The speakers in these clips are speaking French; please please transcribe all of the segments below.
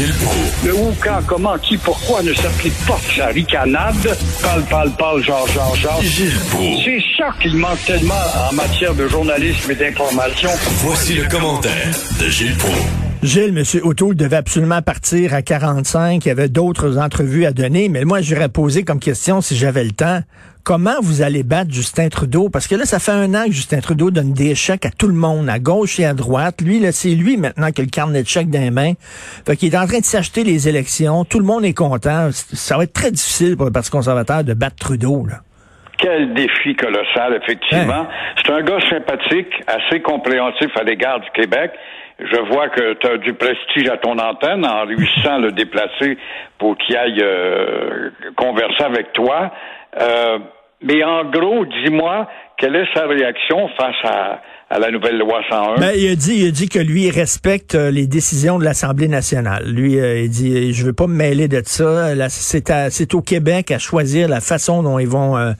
Gilles Proulx. Le où, quand, comment, qui, pourquoi ne s'applique pas? Sa ricanade. Parle, parle, parle, genre, genre, genre. Gilles Proulx. C'est ça qu'il manque tellement en matière de journalisme et d'information. Voici le commentaire de Gilles Proulx. Gilles, M. O'Toole devait absolument partir à 45. Il y avait d'autres entrevues à donner, mais moi, j'aurais posé comme question, si j'avais le temps, comment vous allez battre Justin Trudeau? Parce que là, ça fait un an que Justin Trudeau donne des chèques à tout le monde, à gauche et à droite. Lui, là, c'est lui maintenant qui a le carnet de chèques dans les mains. Fait qu'il est en train de s'acheter les élections. Tout le monde est content. Ça va être très difficile pour le Parti conservateur de battre Trudeau, là. Quel défi colossal, effectivement. C'est un gars sympathique, assez compréhensif à l'égard du Québec. Je vois que tu as du prestige à ton antenne en réussissant à le déplacer pour qu'il aille euh, converser avec toi. Euh, mais en gros, dis-moi, quelle est sa réaction face à, à la nouvelle loi 101? Ben, il a dit, il a dit que lui il respecte euh, les décisions de l'Assemblée nationale. Lui, euh, il dit, je veux pas me mêler de ça. Là, c'est, à, c'est au Québec à choisir la façon dont ils vont euh,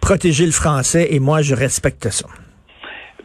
protéger le français, et moi, je respecte ça.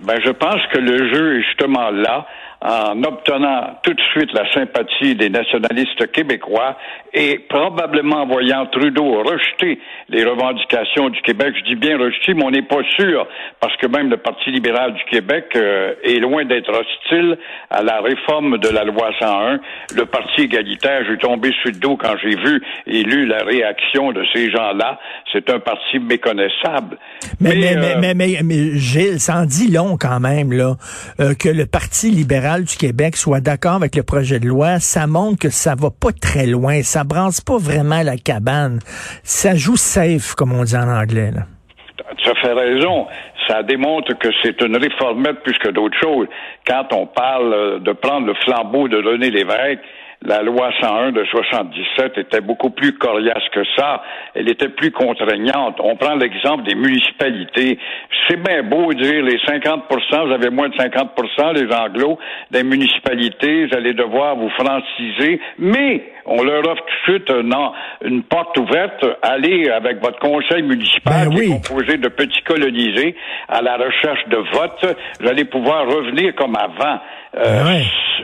Ben, je pense que le jeu est justement là en obtenant tout de suite la sympathie des nationalistes québécois et probablement en voyant Trudeau rejeter les revendications du Québec. Je dis bien rejeter, mais on n'est pas sûr, parce que même le Parti libéral du Québec euh, est loin d'être hostile à la réforme de la loi 101. Le Parti égalitaire, j'ai tombé sur le dos quand j'ai vu et lu la réaction de ces gens-là. C'est un parti méconnaissable. Mais, mais, mais, mais, mais, mais, Gilles, ça en dit long quand même, là, euh, que le Parti libéral du Québec soit d'accord avec le projet de loi, ça montre que ça va pas très loin, ça branche pas vraiment la cabane. Ça joue safe, comme on dit en anglais. Là. Tu as fait raison. Ça démontre que c'est une réformette plus que d'autres choses. Quand on parle de prendre le flambeau de René Lévesque, la loi 101 de 77 était beaucoup plus coriace que ça. Elle était plus contraignante. On prend l'exemple des municipalités. C'est bien beau dire les 50% vous avez moins de 50% les anglos des municipalités, vous allez devoir vous franciser, mais on leur offre tout de suite une porte ouverte. Allez avec votre conseil municipal Ben qui oui. est composé de petits colonisés à la recherche de vote. Vous allez pouvoir revenir comme avant. Euh, Ben.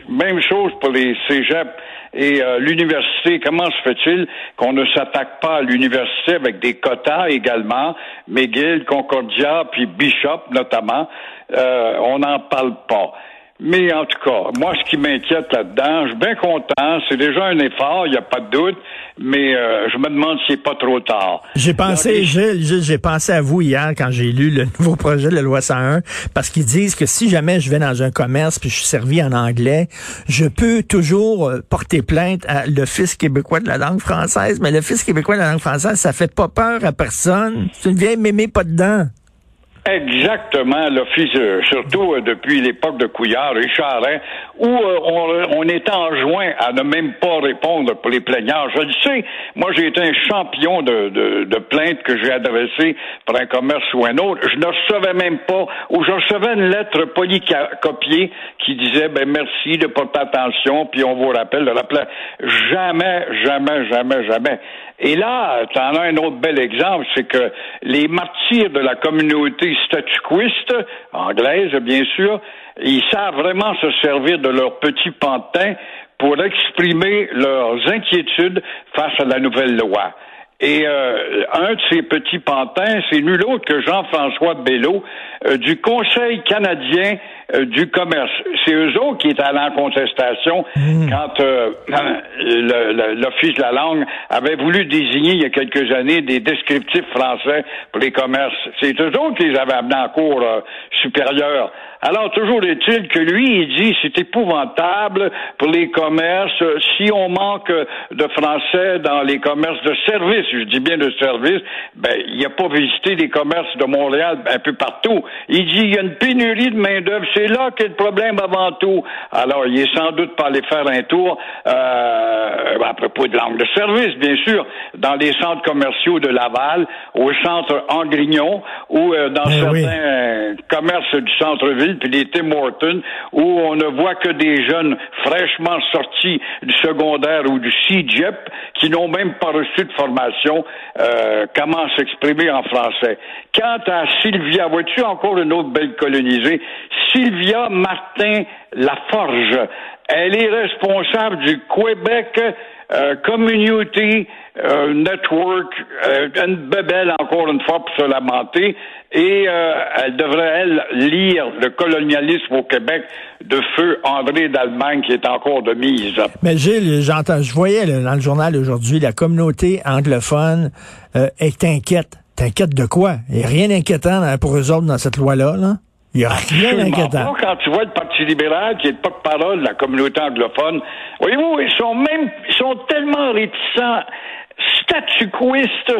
Même chose pour les cégeps et euh, l'université. Comment se fait-il qu'on ne s'attaque pas à l'université avec des quotas également, McGill, Concordia, puis Bishop notamment? Euh, on n'en parle pas. Mais en tout cas, moi, ce qui m'inquiète là-dedans, je suis bien content. C'est déjà un effort, il n'y a pas de doute, mais euh, je me demande s'il n'est pas trop tard. J'ai pensé, Gilles, j'ai pensé à vous hier quand j'ai lu le nouveau projet de la loi 101, parce qu'ils disent que si jamais je vais dans un commerce puis je suis servi en anglais, je peux toujours euh, porter plainte à l'Office québécois de la langue française, mais l'Office québécois de la langue française, ça fait pas peur à personne. C'est une vieille mémé pas dedans. Exactement, l'office, euh, surtout euh, depuis l'époque de Couillard et Charest, où euh, on, on était enjoint à ne même pas répondre pour les plaignants. Je le sais, moi j'ai été un champion de, de, de plaintes que j'ai adressées pour un commerce ou un autre. Je ne recevais même pas, ou je recevais une lettre polycopiée qui disait ben merci de porter attention, puis on vous rappelle, le rappel. Jamais, jamais, jamais, jamais. Et là, tu en as un autre bel exemple, c'est que les martyrs de la communauté statuquiste, anglaise bien sûr, ils savent vraiment se servir de leur petit pantin pour exprimer leurs inquiétudes face à la nouvelle loi. Et euh, un de ces petits pantins, c'est nul autre que Jean-François Bello euh, du Conseil canadien du commerce. C'est eux autres qui étaient allés en contestation quand euh, l'Office de la langue avait voulu désigner il y a quelques années des descriptifs français pour les commerces. C'est eux autres qui les avaient amenés en cours euh, supérieure. Alors, toujours est-il que lui, il dit c'est épouvantable pour les commerces euh, si on manque de français dans les commerces de service. Je dis bien de service. Ben, il n'a pas visité les commerces de Montréal un peu partout. Il dit il y a une pénurie de main-d'œuvre. C'est là qu'est le problème avant tout. Alors, il est sans doute pas allé faire un tour euh, à propos de langue de service, bien sûr, dans les centres commerciaux de Laval, au centre Angrignon, ou euh, dans Ben certains oui. euh, commerces du centre-ville, puis les Tim Hortons, où on ne voit que des jeunes fraîchement sortis du secondaire ou du CIGEP qui n'ont même pas reçu de formation euh, comment s'exprimer en français. Quant à Sylvia, vois-tu encore une autre belle colonisée, Sylvia Martin Laforge. Elle est responsable du Québec euh, Community euh, Network, euh, une bebelle encore une fois pour se lamenter, et elle devrait, elle, lire le colonialisme au Québec de feu André d'Allemagne qui est encore de mise. Mais Gilles, j'entends, je voyais dans le journal aujourd'hui, la communauté anglophone est inquiète. T'inquiète de quoi? Il n'y a rien d'inquiétant pour eux autres dans cette loi-là, là? Il n'y a rien d'inquiétant. Quand tu vois le Parti libéral, qui est le porte-parole de la communauté anglophone, voyez-vous, ils sont même, ils sont tellement réticents, statu quoistes,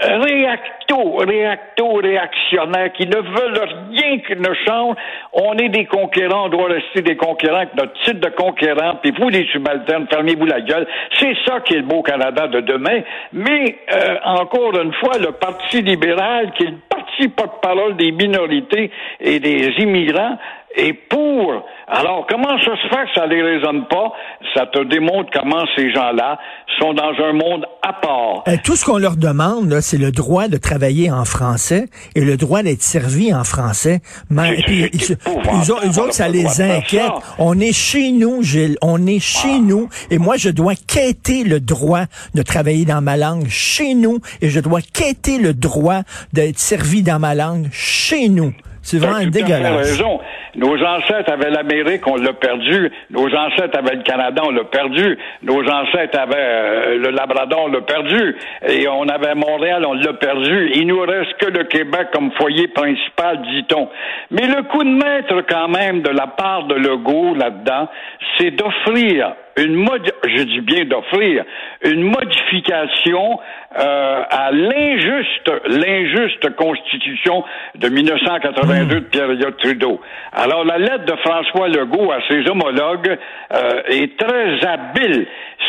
réacto, réacto, réactionnaires, qui ne veulent rien qui ne change. On est des conquérants, on doit rester des conquérants avec notre titre de conquérant, puis vous, les subalternes, fermez-vous la gueule. C'est ça qui est le beau Canada de demain. Mais, euh, encore une fois, le Parti libéral, qui est le parti porte-parole des minorités et des immigrants, et pour. Alors, comment ça se fait que ça ne les résonne pas? Ça te démontre comment ces gens-là sont dans un monde à part. Euh, tout ce qu'on leur demande, c'est le droit de travailler en français et le droit d'être servi en français. Mais, ils, autres, ça les inquiète. On est chez nous, Gilles. On est chez ah. nous. Et moi, je dois quêter le droit de travailler dans ma langue chez nous. Et je dois quêter le droit d'être servi dans ma langue chez nous. C'est vraiment dégueulasse. raison. Nos ancêtres avaient l'Amérique, on l'a perdu. Nos ancêtres avaient le Canada, on l'a perdu. Nos ancêtres avaient euh, le Labrador, on l'a perdu. Et on avait Montréal, on l'a perdu. Il nous reste que le Québec comme foyer principal, dit-on. Mais le coup de maître, quand même, de la part de Legault là-dedans, c'est d'offrir une modi je dis bien d'offrir une modification euh, à l'injuste l'injuste constitution de 1982 de Pierre Trudeau. Alors la lettre de François Legault à ses homologues euh, est très habile.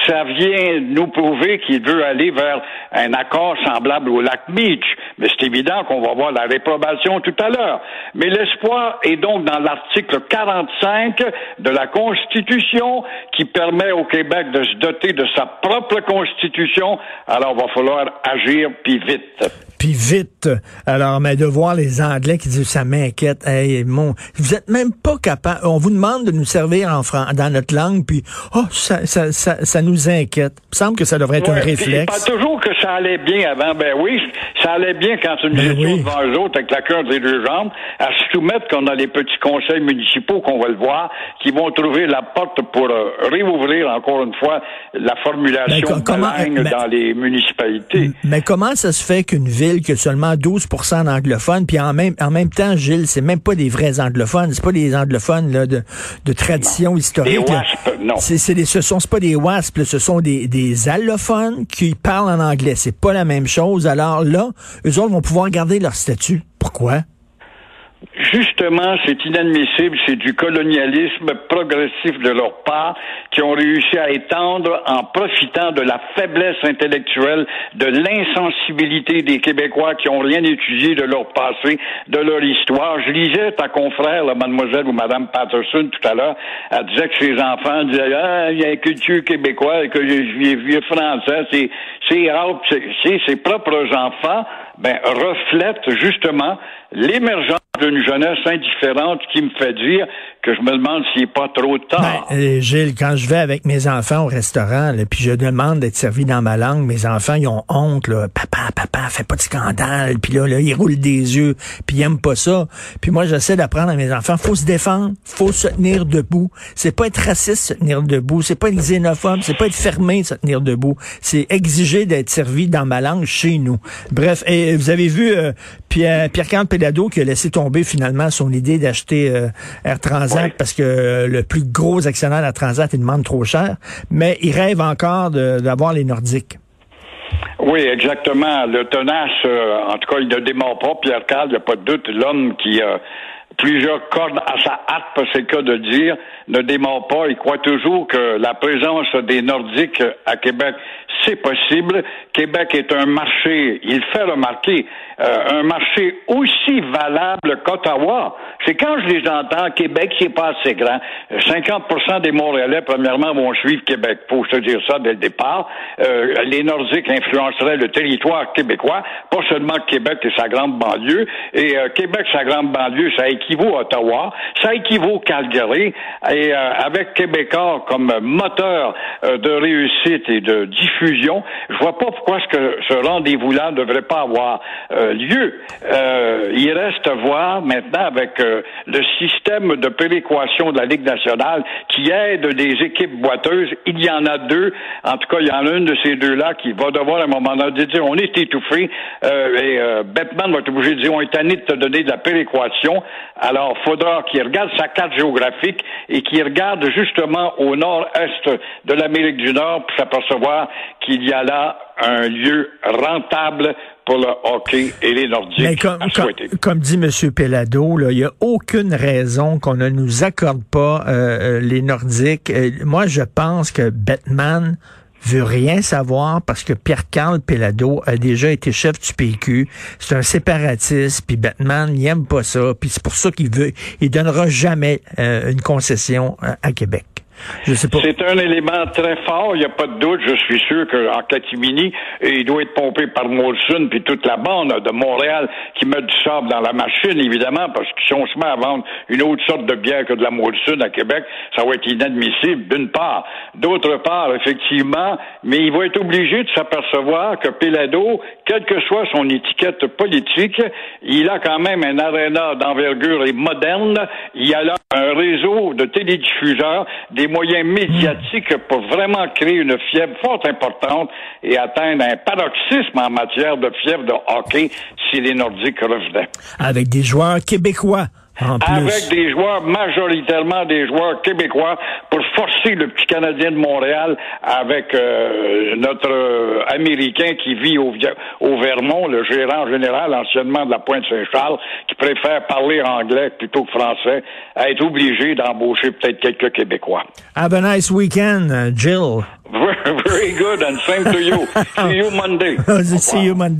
Ça vient nous prouver qu'il veut aller vers un accord semblable au lac Beach. Mais c'est évident qu'on va voir la réprobation tout à l'heure. Mais l'espoir est donc dans l'article 45 de la Constitution qui permet au Québec de se doter de sa propre Constitution. Alors, il va falloir agir, puis vite puis vite. Alors, mais de voir les Anglais qui disent ça m'inquiète. Hey, mon, vous êtes même pas capable. On vous demande de nous servir en fran dans notre langue, puis oh, ça, ça, ça, ça nous inquiète. Il me semble que ça devrait être un réflexe. Pas toujours que ça allait bien avant. Ben oui, ça allait bien quand une ben gestion devant eux autres avec la cœur des deux jambes, à se soumettre qu'on a les petits conseils municipaux qu'on va le voir, qui vont trouver la porte pour euh, réouvrir encore une fois la formulation ben, comment, langue dans les municipalités. Mais comment ça se fait qu'une ville que seulement 12 d'anglophones, puis en même, en même temps, Gilles, c'est même pas des vrais anglophones, c'est pas des anglophones là, de, de tradition historique. non. C'est, des, ce sont pas des WASP, ce sont des, des allophones qui parlent en anglais. C'est pas la même chose. Alors là, eux autres vont pouvoir garder leur statut. Pourquoi? Justement, c'est inadmissible, c'est du colonialisme progressif de leur part qui ont réussi à étendre en profitant de la faiblesse intellectuelle, de l'insensibilité des Québécois qui ont rien étudié de leur passé, de leur histoire. Je lisais ta confrère, la mademoiselle ou madame Patterson tout à l'heure, elle disait que ses enfants disaient ah, il y a une culture québécoise, que je vieux français, c'est c'est c'est ses propres enfants ben reflètent justement l'émergence d'une jeunesse indifférente qui me fait dire que je me demande s'il n'est pas trop tard. Ben, euh, Gilles, quand je vais avec mes enfants au restaurant, là, puis je demande d'être servi dans ma langue, mes enfants, ils ont honte, là. Papa, papa, fais pas de scandale. Puis là, là, ils roulent des yeux, puis ils aiment pas ça. Puis moi, j'essaie d'apprendre à mes enfants, faut se défendre, faut se tenir debout. C'est pas être raciste, se tenir debout. C'est pas être xénophobe, c'est pas être fermé, se tenir debout. C'est exiger d'être servi dans ma langue chez nous. Bref, et vous avez vu euh, Pierre, Pierre Pédado qui a laissé tomber finalement son idée d'acheter euh, Air Transat parce que euh, le plus gros actionnaire de Transat, il demande trop cher. Mais il rêve encore d'avoir les Nordiques. Oui, exactement. Le tenace, euh, en tout cas, il ne démarre pas. Pierre Carl, il n'y a pas de doute, l'homme qui a plusieurs cordes à sa hâte, c'est le cas de dire, ne démarre pas. Il croit toujours que la présence des Nordiques à Québec, c'est possible. Québec est un marché, il fait remarquer, euh, un marché aussi valable qu'Ottawa. C'est quand je les entends, Québec, c'est pas assez grand. 50 des Montréalais, premièrement, vont suivre Québec. Faut se dire ça dès le départ. Euh, les Nordiques influenceraient le territoire québécois, pas seulement Québec et sa grande banlieue. Et euh, Québec, sa grande banlieue, ça équivaut à Ottawa, ça équivaut Calgary. Et avec Québécois comme moteur de réussite et de diffusion, je vois pas pourquoi ce, que ce rendez-vous-là ne devrait pas avoir lieu. il reste à voir maintenant avec le système de péréquation de la Ligue nationale qui aide des équipes boiteuses. Il y en a deux. En tout cas, il y en a une de ces deux-là qui va devoir à un moment donné dire on est étouffé euh, et euh, Batman va être obligé de dire on est tanné de te donner de la péréquation. Alors, faudra qu'il regarde sa carte géographique et qu'il regarde justement au nord-est de l'Amérique du Nord pour s'apercevoir qu'il y a là un lieu rentable pour le hockey et les Nordiques. Mais comme, comme, dit M. Pellado, il n'y a aucune raison qu'on ne nous accorde pas euh, euh, les Nordiques. Euh, moi, je pense que Batman veut rien savoir parce que Pierre-Carl Pellado a déjà été chef du PQ. C'est un séparatiste, puis Batman, il aime pas ça, puis c'est pour ça qu'il veut, il donnera jamais une concession à Québec. C'est un élément très fort, il n'y a pas de doute. Je suis sûr qu'en catimini, il doit être pompé par Molson puis toute la bande de Montréal qui met du sable dans la machine, évidemment, parce que si on se met à vendre une autre sorte de bière que de la Molson à Québec, ça va être inadmissible, d'une part. D'autre part, effectivement, mais il va être obligé de s'apercevoir que Pelado, quelle que soit son étiquette politique, il a quand même un aréna d'envergure et moderne. Il a là un réseau de télédiffuseurs, des moyens médiatiques pour vraiment créer une fièvre fort importante et atteindre un paroxysme en matière de fièvre de hockey si les Nordiques revenaient. Avec des joueurs québécois avec des joueurs, majoritairement des joueurs québécois, pour forcer le petit Canadien de Montréal avec euh, notre Américain qui vit au, au, Vermont, le gérant général anciennement de la Pointe-Saint-Charles, qui préfère parler anglais plutôt que français, à être obligé d'embaucher peut-être quelques Québécois. Have a nice weekend, Jill. Very, very good, and same to you. See you Monday. See you Monday.